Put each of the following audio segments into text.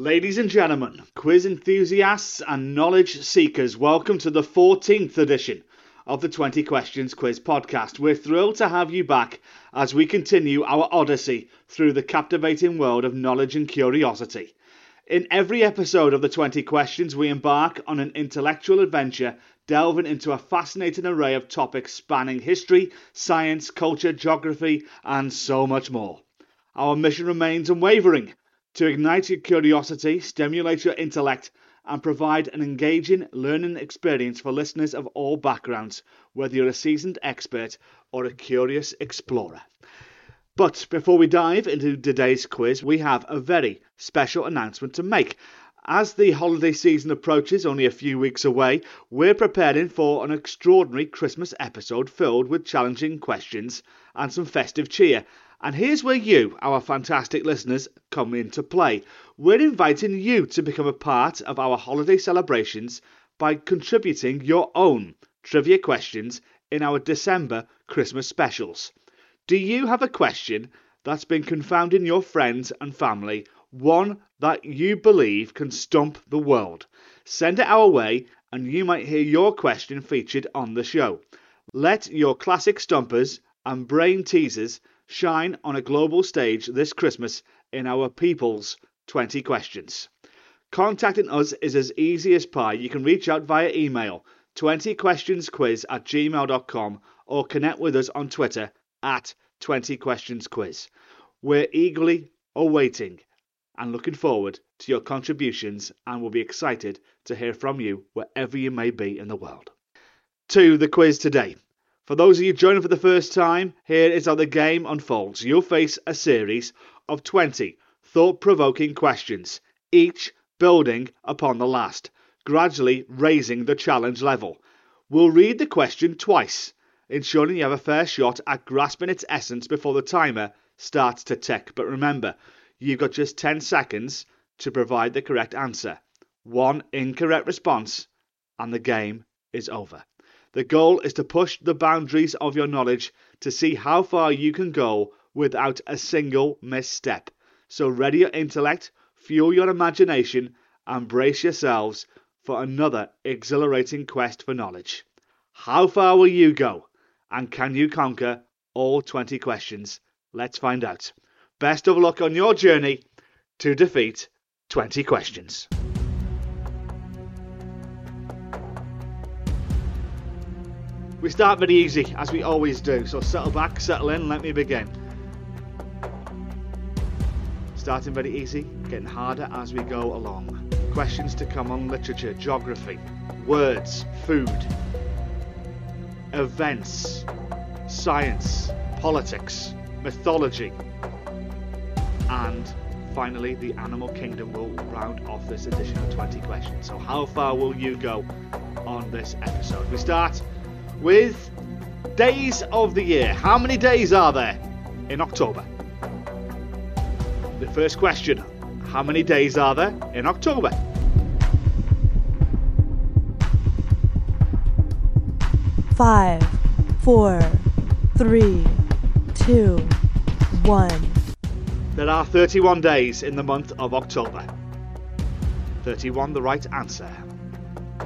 Ladies and gentlemen, quiz enthusiasts and knowledge seekers, welcome to the 14th edition of the 20 Questions Quiz podcast. We're thrilled to have you back as we continue our odyssey through the captivating world of knowledge and curiosity. In every episode of the 20 Questions, we embark on an intellectual adventure delving into a fascinating array of topics spanning history, science, culture, geography, and so much more. Our mission remains unwavering to ignite your curiosity, stimulate your intellect, and provide an engaging learning experience for listeners of all backgrounds, whether you're a seasoned expert or a curious explorer. But before we dive into today's quiz, we have a very special announcement to make. As the holiday season approaches, only a few weeks away, we're preparing for an extraordinary Christmas episode filled with challenging questions and some festive cheer. And here's where you, our fantastic listeners, come into play. We're inviting you to become a part of our holiday celebrations by contributing your own trivia questions in our December Christmas specials. Do you have a question that's been confounding your friends and family, one that you believe can stump the world? Send it our way and you might hear your question featured on the show. Let your classic stumpers and brain teasers shine on a global stage this Christmas in our People's 20 Questions. Contacting us is as easy as pie. You can reach out via email 20questionsquiz at gmail.com or connect with us on Twitter at 20questionsquiz. We're eagerly awaiting and looking forward to your contributions and will be excited to hear from you wherever you may be in the world. To the quiz today. For those of you joining for the first time, here is how the game unfolds. You'll face a series of 20 thought provoking questions, each building upon the last, gradually raising the challenge level. We'll read the question twice, ensuring you have a fair shot at grasping its essence before the timer starts to tick. But remember, you've got just 10 seconds to provide the correct answer. One incorrect response, and the game is over. The goal is to push the boundaries of your knowledge to see how far you can go without a single misstep. So ready your intellect, fuel your imagination, and brace yourselves for another exhilarating quest for knowledge. How far will you go? And can you conquer all 20 questions? Let's find out. Best of luck on your journey to defeat 20 questions. We start very easy, as we always do, so settle back, settle in, let me begin. Starting very easy, getting harder as we go along. Questions to come on literature, geography, words, food, events, science, politics, mythology, and finally the animal kingdom will round off this edition of 20 questions. So, how far will you go on this episode? We start with days of the year. How many days are there in October? The first question How many days are there in October? Five, four, three, two, one. There are 31 days in the month of October. 31 the right answer.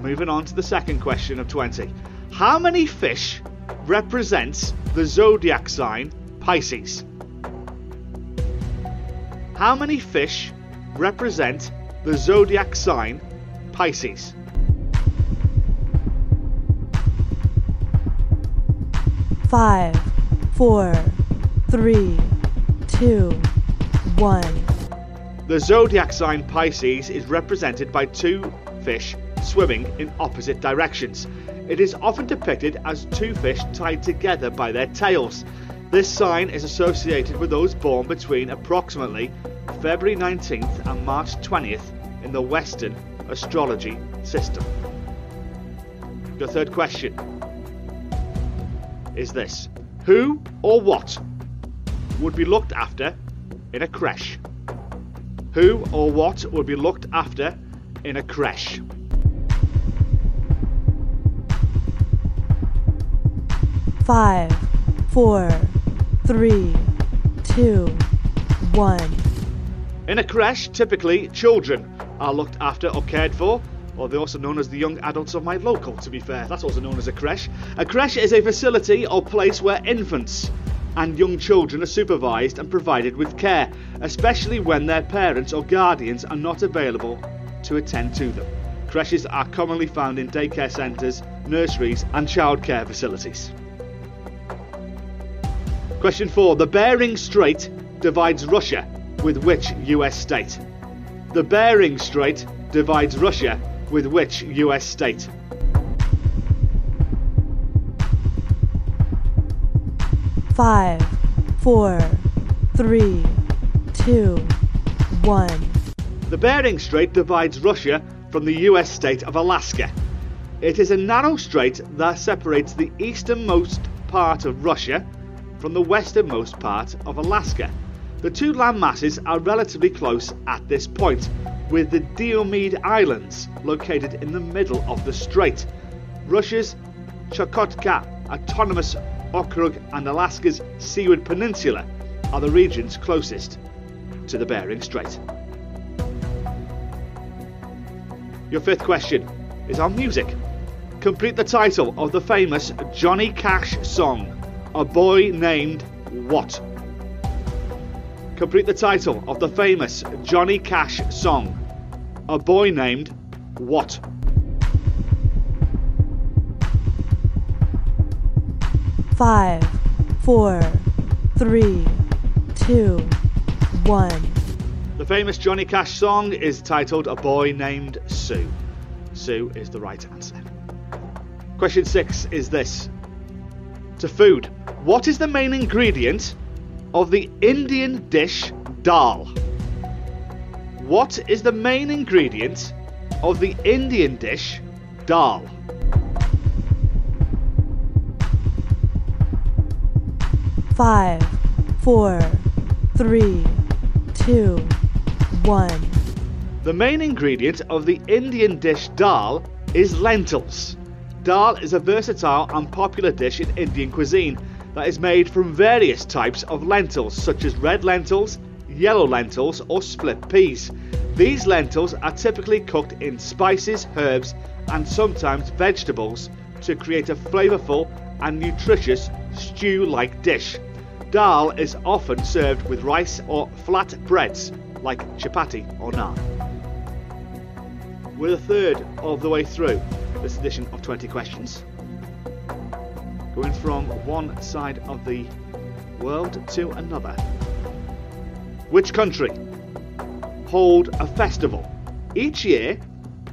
Moving on to the second question of 20. How many fish represents the zodiac sign Pisces? How many fish represent the zodiac sign Pisces? Five, four, three, two, one. The zodiac sign Pisces is represented by two fish swimming in opposite directions. It is often depicted as two fish tied together by their tails. This sign is associated with those born between approximately February 19th and March 20th in the Western astrology system. The third question is this Who or what would be looked after in a creche? Who or what would be looked after in a creche? Five, four, three, two, one. In a creche, typically children are looked after or cared for, or they're also known as the young adults of my local, to be fair. That's also known as a creche. A creche is a facility or place where infants and young children are supervised and provided with care, especially when their parents or guardians are not available to attend to them. Creches are commonly found in daycare centres, nurseries, and childcare facilities. Question 4. The Bering Strait divides Russia with which US state? The Bering Strait divides Russia with which US state? Five, four, three, two, one. The Bering Strait divides Russia from the US state of Alaska. It is a narrow strait that separates the easternmost part of Russia from the westernmost part of Alaska. The two land masses are relatively close at this point, with the Diomede Islands located in the middle of the strait. Russia's Chukotka Autonomous Okrug and Alaska's Seward Peninsula are the regions closest to the Bering Strait. Your fifth question is on music. Complete the title of the famous Johnny Cash song, A Boy Named What? Complete the title of the famous Johnny Cash song, A Boy Named What? Five, four, three, two, one. The famous Johnny Cash song is titled A Boy Named Sue. Sue is the right answer. Question six is this To food. What is the main ingredient of the Indian dish dal? What is the main ingredient of the Indian dish dal? Five, four, three, two, one. The main ingredient of the Indian dish dal is lentils. Dal is a versatile and popular dish in Indian cuisine that is made from various types of lentils, such as red lentils, yellow lentils, or split peas. These lentils are typically cooked in spices, herbs, and sometimes vegetables to create a flavourful and nutritious stew like dish. Dal is often served with rice or flat breads like chapati or naan. We're a third of the way through this edition of 20 questions. Going from one side of the world to another. Which country hold a festival each year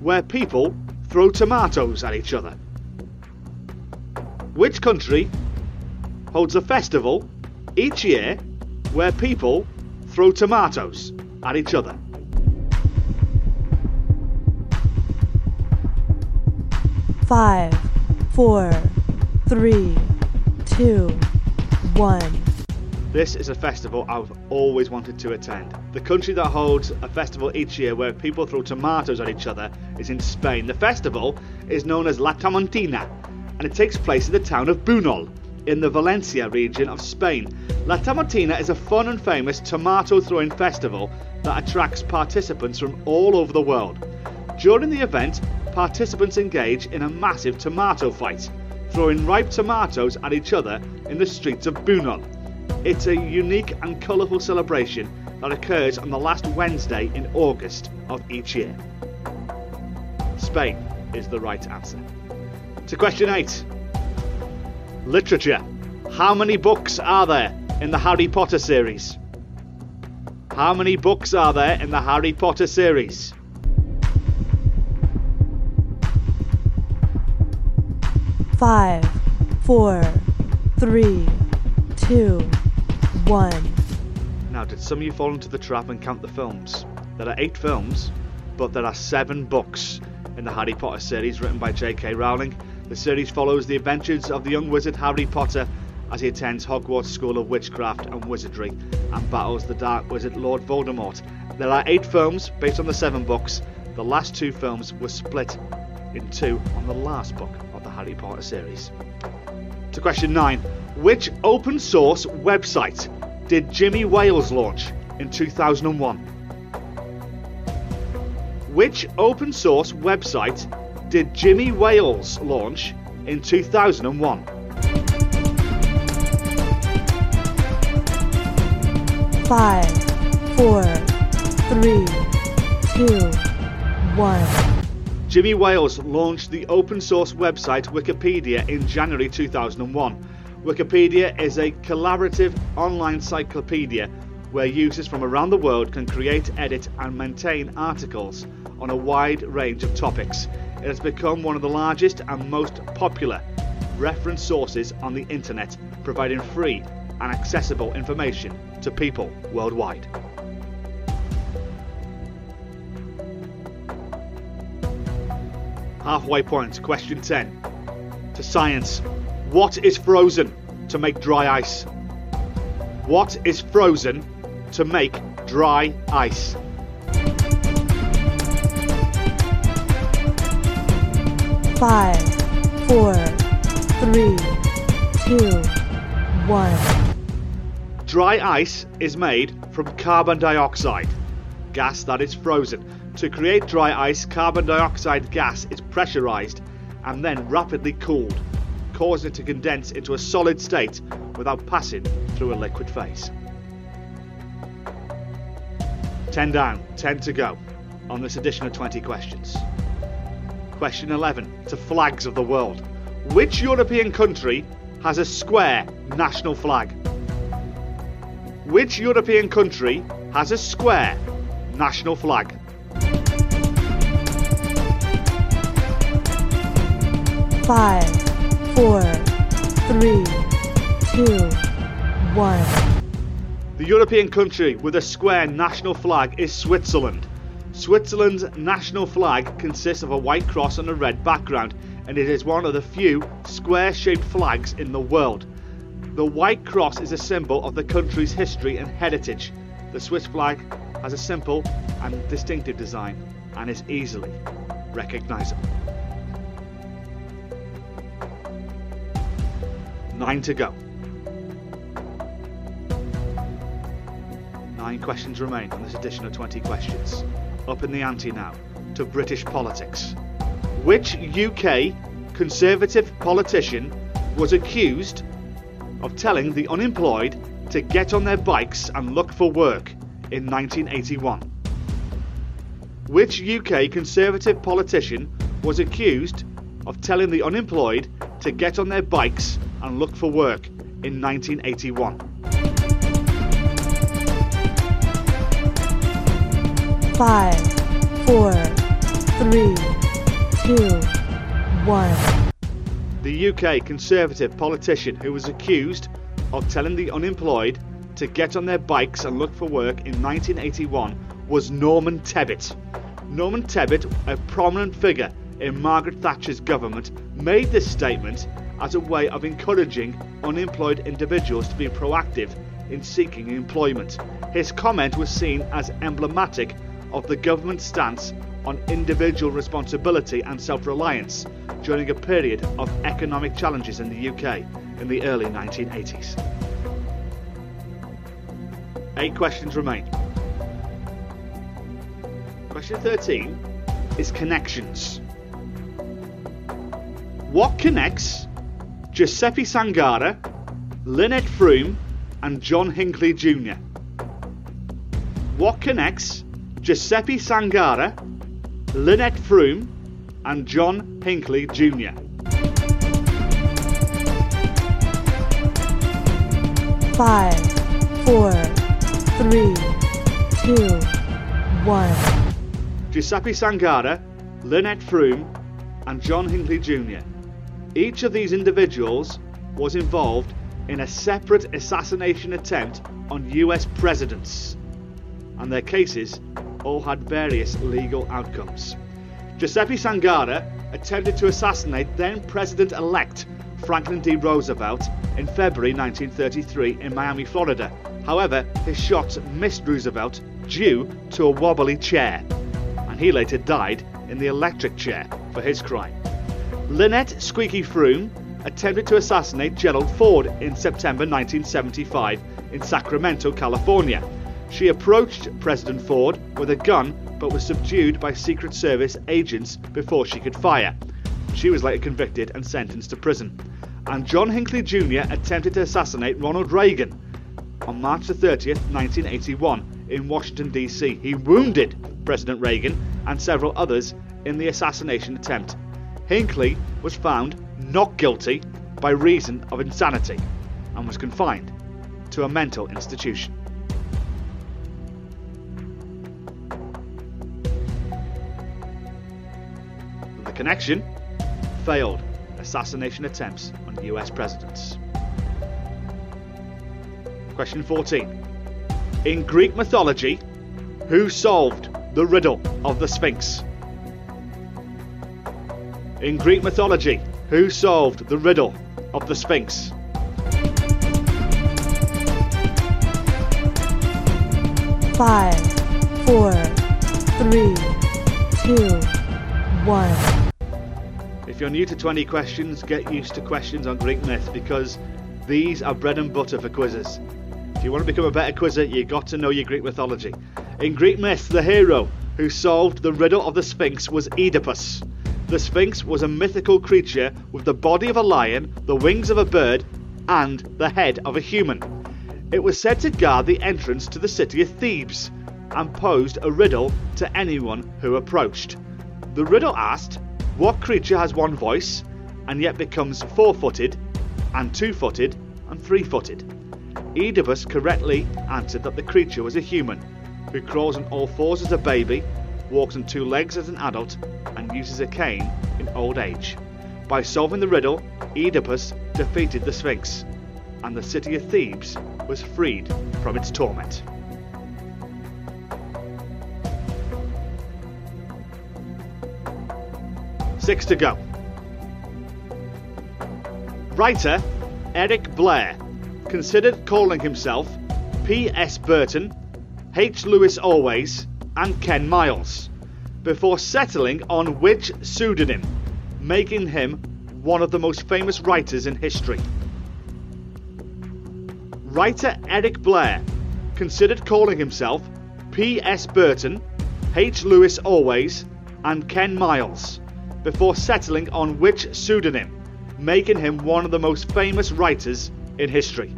where people throw tomatoes at each other? Which country holds a festival each year where people throw tomatoes at each other? Five, four, three, two, one. This is a festival I've always wanted to attend. The country that holds a festival each year where people throw tomatoes at each other is in Spain. The festival is known as La Tomatina and it takes place in the town of Bunol in the Valencia region of Spain. La Tomatina is a fun and famous tomato throwing festival that attracts participants from all over the world. During the event, participants engage in a massive tomato fight, throwing ripe tomatoes at each other in the streets of Bunol. It's a unique and colourful celebration that occurs on the last Wednesday in August of each year. Spain is the right answer. To question 8 Literature. How many books are there in the Harry Potter series? How many books are there in the Harry Potter series? Five, four, three, two, one. Now, did some of you fall into the trap and count the films? There are eight films, but there are seven books in the Harry Potter series written by J.K. Rowling. The series follows the adventures of the young wizard Harry Potter as he attends Hogwarts School of Witchcraft and Wizardry and battles the Dark Wizard Lord Voldemort. There are eight films based on the seven books. The last two films were split in two on the last book Harry Potter series. To question 9 Which open source website did Jimmy Wales launch in 2001? Which open source website did Jimmy Wales launch in 2001? Five, four, three, two, one. Jimmy Wales launched the open source website Wikipedia in January 2001. Wikipedia is a collaborative online encyclopedia where users from around the world can create, edit, and maintain articles on a wide range of topics. It has become one of the largest and most popular reference sources on the internet, providing free and accessible information to people worldwide. Halfway point, question 10. To science. What is frozen to make dry ice? What is frozen to make dry ice? Five, four, three, two, one. Dry ice is made from carbon dioxide, gas that is frozen. To create dry ice, carbon dioxide gas is pressurized and then rapidly cooled, causing it to condense into a solid state without passing through a liquid phase. 10 down, 10 to go on this edition of 20 questions. Question 11 to flags of the world. Which European country has a square national flag? Which European country has a square national flag? Five, four, three, two, one. The European country with a square national flag is Switzerland. Switzerland's national flag consists of a white cross on a red background, and it is one of the few square shaped flags in the world. The white cross is a symbol of the country's history and heritage. The Swiss flag has a simple and distinctive design and is easily recognisable. Nine to go. Nine questions remain on this edition of 20 questions. Up in the ante now to British politics. Which UK Conservative politician was accused of telling the unemployed to get on their bikes and look for work in 1981? Which UK Conservative politician was accused of telling the unemployed to get on their bikes and look for work in 1981? Five, four, three, two, one. The UK Conservative politician who was accused of telling the unemployed to get on their bikes and look for work in 1981 was Norman Tebbit. Norman Tebbit, a prominent figure in Margaret Thatcher's government, made this statement as a way of encouraging unemployed individuals to be proactive in seeking employment. His comment was seen as emblematic of the government's stance on individual responsibility and self reliance during a period of economic challenges in the UK in the early 1980s. Eight questions remain. Question 13 is connections. What connects Giuseppe Zangara, Lynette Fromme, and John Hinckley Jr.? What connects Giuseppe Zangara, Lynette Fromme, and John Hinckley Jr.? Five, four, three, two, one. Giuseppe Zangara, Lynette Fromme, and John Hinckley Jr. Each of these individuals was involved in a separate assassination attempt on US presidents, and their cases all had various legal outcomes. Giuseppe Zangara attempted to assassinate then President elect Franklin D. Roosevelt in February 1933 in Miami, Florida. However, his shots missed Roosevelt due to a wobbly chair, and he later died in the electric chair for his crime. Lynette Squeaky Fromme attempted to assassinate Gerald Ford in September 1975 in Sacramento, California. She approached President Ford with a gun but was subdued by Secret Service agents before she could fire. She was later convicted and sentenced to prison. And John Hinckley Jr. attempted to assassinate Ronald Reagan on March 30, 1981, in Washington, D.C. He wounded President Reagan and several others in the assassination attempt. Hinckley was found not guilty by reason of insanity and was confined to a mental institution. The connection failed assassination attempts on US presidents. Question 14. In Greek mythology, who solved the riddle of the Sphinx? In Greek mythology, who solved the riddle of the Sphinx? Five, four, three, two, one. If you're new to 20 questions, get used to questions on Greek myth because these are bread and butter for quizzes. If you want to become a better quizzer, you've got to know your Greek mythology. In Greek myth, the hero who solved the riddle of the Sphinx was Oedipus. The Sphinx was a mythical creature with the body of a lion, the wings of a bird, and the head of a human. It was said to guard the entrance to the city of Thebes and posed a riddle to anyone who approached. The riddle asked, What creature has one voice and yet becomes four footed, and two footed, and three footed? Oedipus correctly answered that the creature was a human who crawls on all fours as a baby, walks on two legs as an adult, uses a cane in old age. By solving the riddle, Oedipus defeated the Sphinx, and the city of Thebes was freed from its torment. Six to go. Writer Eric Blair considered calling himself P.S. Burton, H. Lewis Allways, and Ken Miles before settling on which pseudonym, making him one of the most famous writers in history. Writer Eric Blair considered calling himself P.S. Burton, H. Lewis Allways, and Ken Miles before settling on which pseudonym, making him one of the most famous writers in history.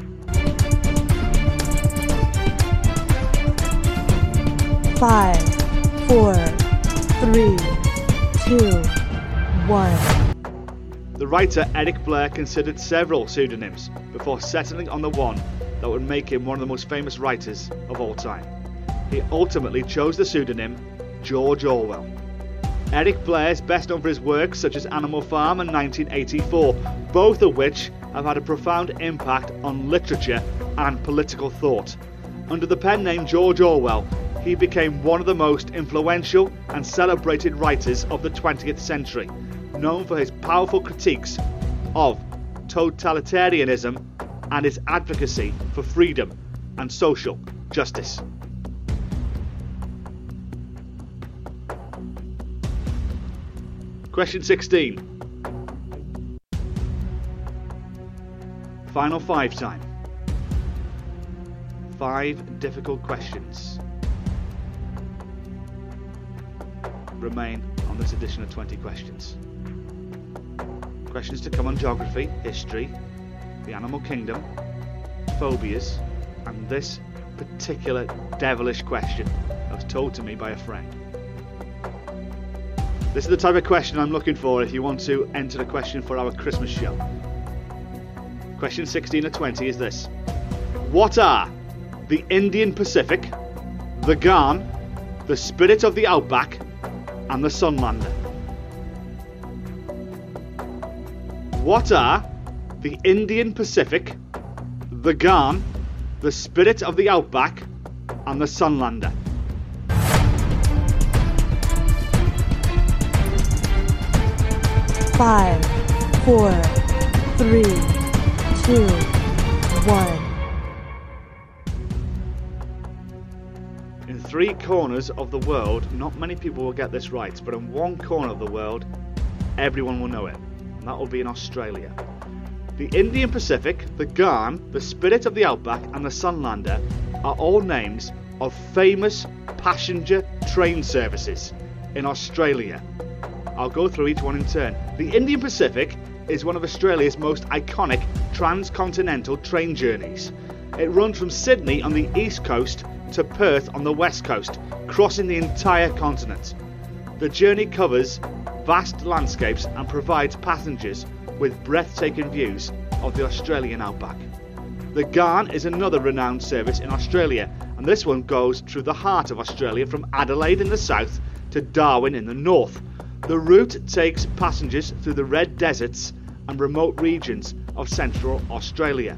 Five, four, three, two, one. The writer Eric Blair considered several pseudonyms before settling on the one that would make him one of the most famous writers of all time. He ultimately chose the pseudonym George Orwell. Eric Blair is best known for his works such as Animal Farm and 1984, both of which have had a profound impact on literature and political thought. Under the pen name George Orwell, he became one of the most influential and celebrated writers of the 20th century, known for his powerful critiques of totalitarianism and his advocacy for freedom and social justice. Question 16. Final five time. Five difficult questions remain on this edition of 20 questions. Questions to come on geography, history, the animal kingdom, phobias, and this particular devilish question that was told to me by a friend. This is the type of question I'm looking for if you want to enter a question for our Christmas show. Question 16 or 20 is this What are the Indian Pacific, the Ghan, the Spirit of the Outback, and the Sunlander? What are the Indian Pacific, the Ghan, the Spirit of the Outback, and the Sunlander? Five, four, three, two, one. In three corners of the world, not many people will get this right, but in one corner of the world, everyone will know it, and that will be in Australia. The Indian Pacific, the Ghan, the Spirit of the Outback, and the Sunlander are all names of famous passenger train services in Australia? I'll go through each one in turn. The Indian Pacific is one of Australia's most iconic transcontinental train journeys. It runs from Sydney on the east coast to Perth on the west coast, crossing the entire continent. The journey covers vast landscapes and provides passengers with breathtaking views of the Australian outback. The Ghan is another renowned service in Australia, and this one goes through the heart of Australia from Adelaide in the south to Darwin in the north. The route takes passengers through the red deserts and remote regions of central Australia.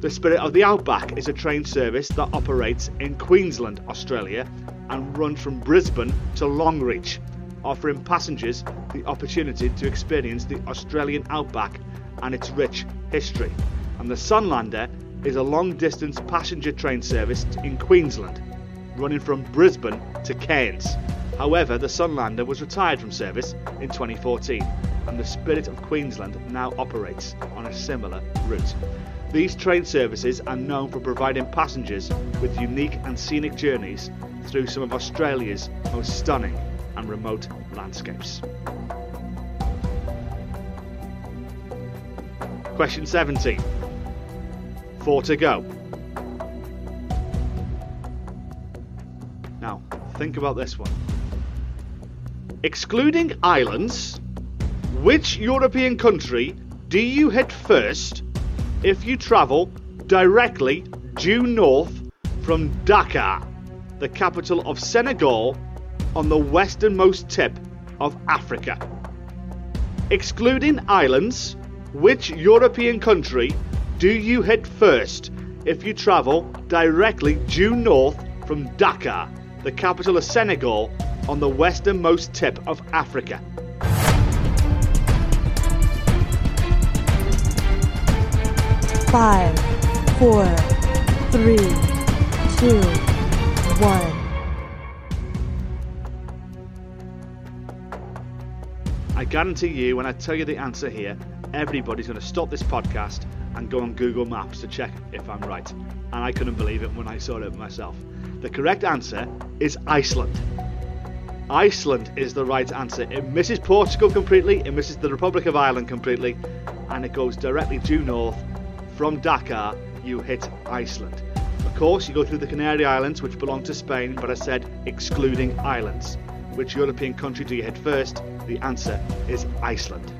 The Spirit of the Outback is a train service that operates in Queensland, Australia, and runs from Brisbane to Longreach, offering passengers the opportunity to experience the Australian outback and its rich history. And the Sunlander is a long distance passenger train service in Queensland, running from Brisbane to Cairns. However, the Sunlander was retired from service in 2014, and the Spirit of Queensland now operates on a similar route. These train services are known for providing passengers with unique and scenic journeys through some of Australia's most stunning and remote landscapes. Question 17. Four to go. Now, think about this one. Excluding islands, which European country do you hit first if you travel directly due north from Dakar, the capital of Senegal, on the westernmost tip of Africa? Excluding islands, which European country do you hit first if you travel directly due north from Dakar, the capital of Senegal, on the westernmost tip of Africa? Five, four, three, two, one. I guarantee you, when I tell you the answer here, everybody's going to stop this podcast and go on Google Maps to check if I'm right. And I couldn't believe it when I saw it myself. The correct answer is Iceland. Iceland is the right answer. It misses Portugal completely, it misses the Republic of Ireland completely, and it goes directly due north. From Dakar, you hit Iceland. Of course, you go through the Canary Islands, which belong to Spain, but I said excluding islands. Which European country do you hit first? The answer is Iceland.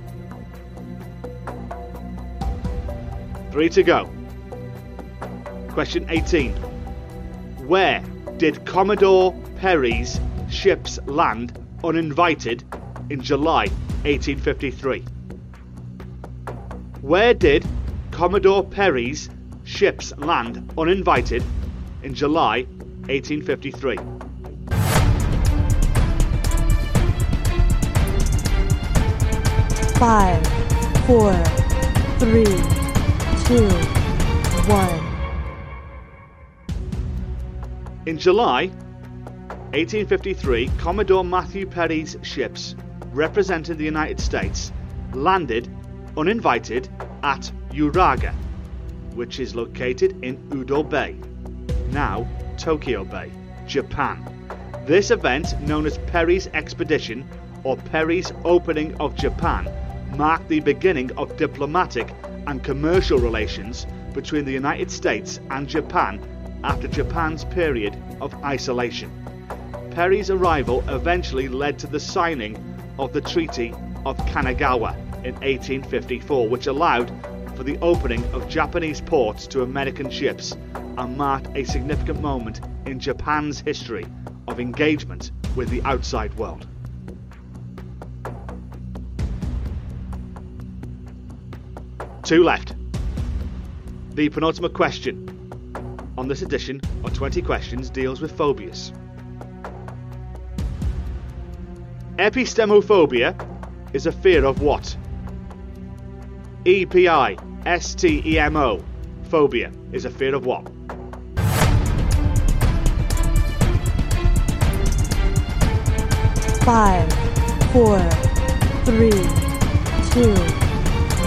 Three to go. Question 18. Where did Commodore Perry's ships land uninvited in July 1853? Where did Commodore Perry's ships land uninvited in July 1853? Five, four, three, two, one. In July 1853, Commodore Matthew Perry's ships, representing the United States, landed uninvited at Uraga, which is located in Edo Bay, now Tokyo Bay, Japan. This event, known as Perry's Expedition or Perry's Opening of Japan, marked the beginning of diplomatic and commercial relations between the United States and Japan after Japan's period of isolation. Perry's arrival eventually led to the signing of the Treaty of Kanagawa in 1854, which allowed for the opening of Japanese ports to American ships and marked a significant moment in Japan's history of engagement with the outside world. Two left. The penultimate question on this edition of 20 Questions deals with phobias. Epistemophobia is a fear of what? E P I S T E M O. Phobia is a fear of what? Five, four, three, two,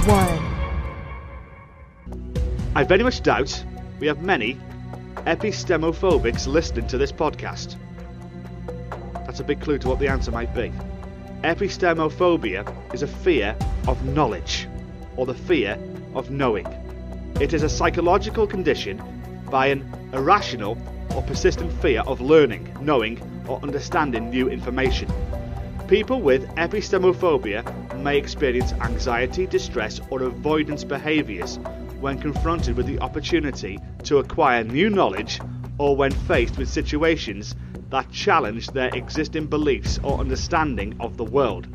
one. I very much doubt we have many epistemophobics listening to this podcast. That's a big clue to what the answer might be. Epistemophobia is a fear of knowledge, or the fear of knowing. It is a psychological condition by an irrational or persistent fear of learning, knowing, or understanding new information. People with epistemophobia may experience anxiety, distress, or avoidance behaviours when confronted with the opportunity to acquire new knowledge or when faced with situations that challenge their existing beliefs or understanding of the world.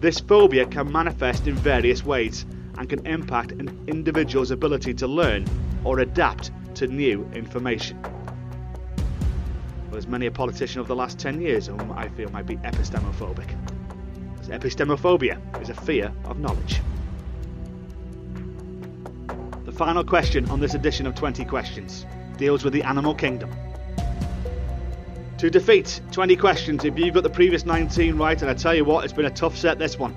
This phobia can manifest in various ways and can impact an individual's ability to learn or adapt to new information. Well, there's many a politician of the last 10 years whom I feel might be epistemophobic. Epistemophobia is a fear of knowledge. The final question on this edition of 20 Questions deals with the animal kingdom. To defeat 20 questions, if you've got the previous 19 right, and I tell you what, it's been a tough set this one.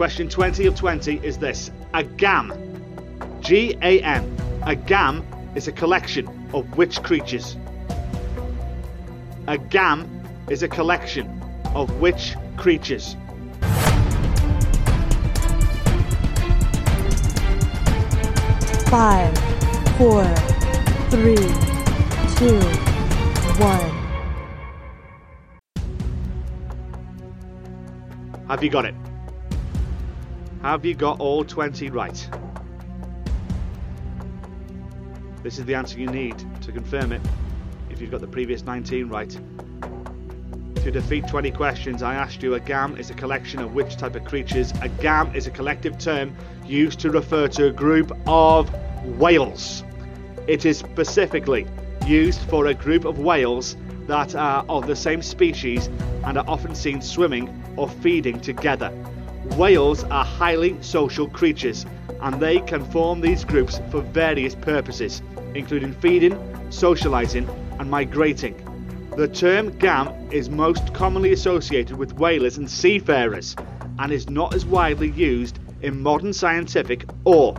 Question 20 of 20 is this A gam, G A M, a gam is a collection of which creatures? A gam is a collection of which creatures? Five, four, three, two, one. Have you got it? Have you got all 20 right? This is the answer you need to confirm it if you've got the previous 19 right. To defeat 20 questions, I asked you a gam is a collection of which type of creatures? A gam is a collective term used to refer to a group of whales. It is specifically used for a group of whales that are of the same species and are often seen swimming or feeding together. Whales are highly social creatures and they can form these groups for various purposes, including feeding, socializing, and migrating. The term gam is most commonly associated with whalers and seafarers and is not as widely used in modern scientific or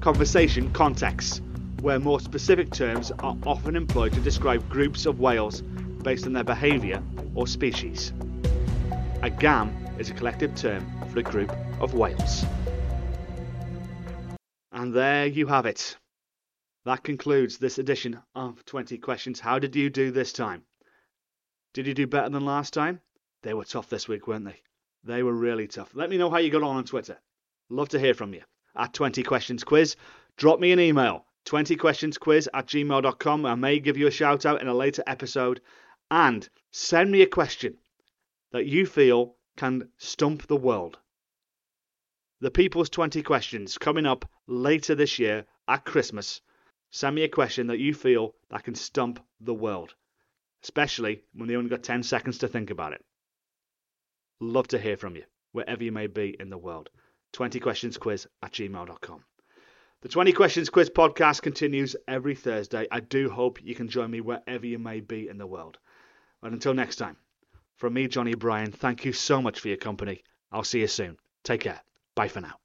conversation contexts, where more specific terms are often employed to describe groups of whales based on their behaviour or species. A gam is a collective term for a group of whales. And there you have it. That concludes this edition of 20 Questions. How did you do this time? Did you do better than last time? They were tough this week, weren't they? They were really tough. Let me know how you got on on Twitter. Love to hear from you. At 20 Questions Quiz, drop me an email 20questionsquiz at gmail.com. I may give you a shout out in a later episode. And send me a question that you feel can stump the world. The People's 20 Questions coming up later this year at Christmas. Send me a question that you feel that can stump the world, especially when they only got 10 seconds to think about it. Love to hear from you, wherever you may be in the world. 20questionsquiz at gmail.com. The 20 Questions Quiz podcast continues every Thursday. I do hope you can join me wherever you may be in the world. And until next time, from me, Johnny Bryan, thank you so much for your company. I'll see you soon. Take care. Bye for now.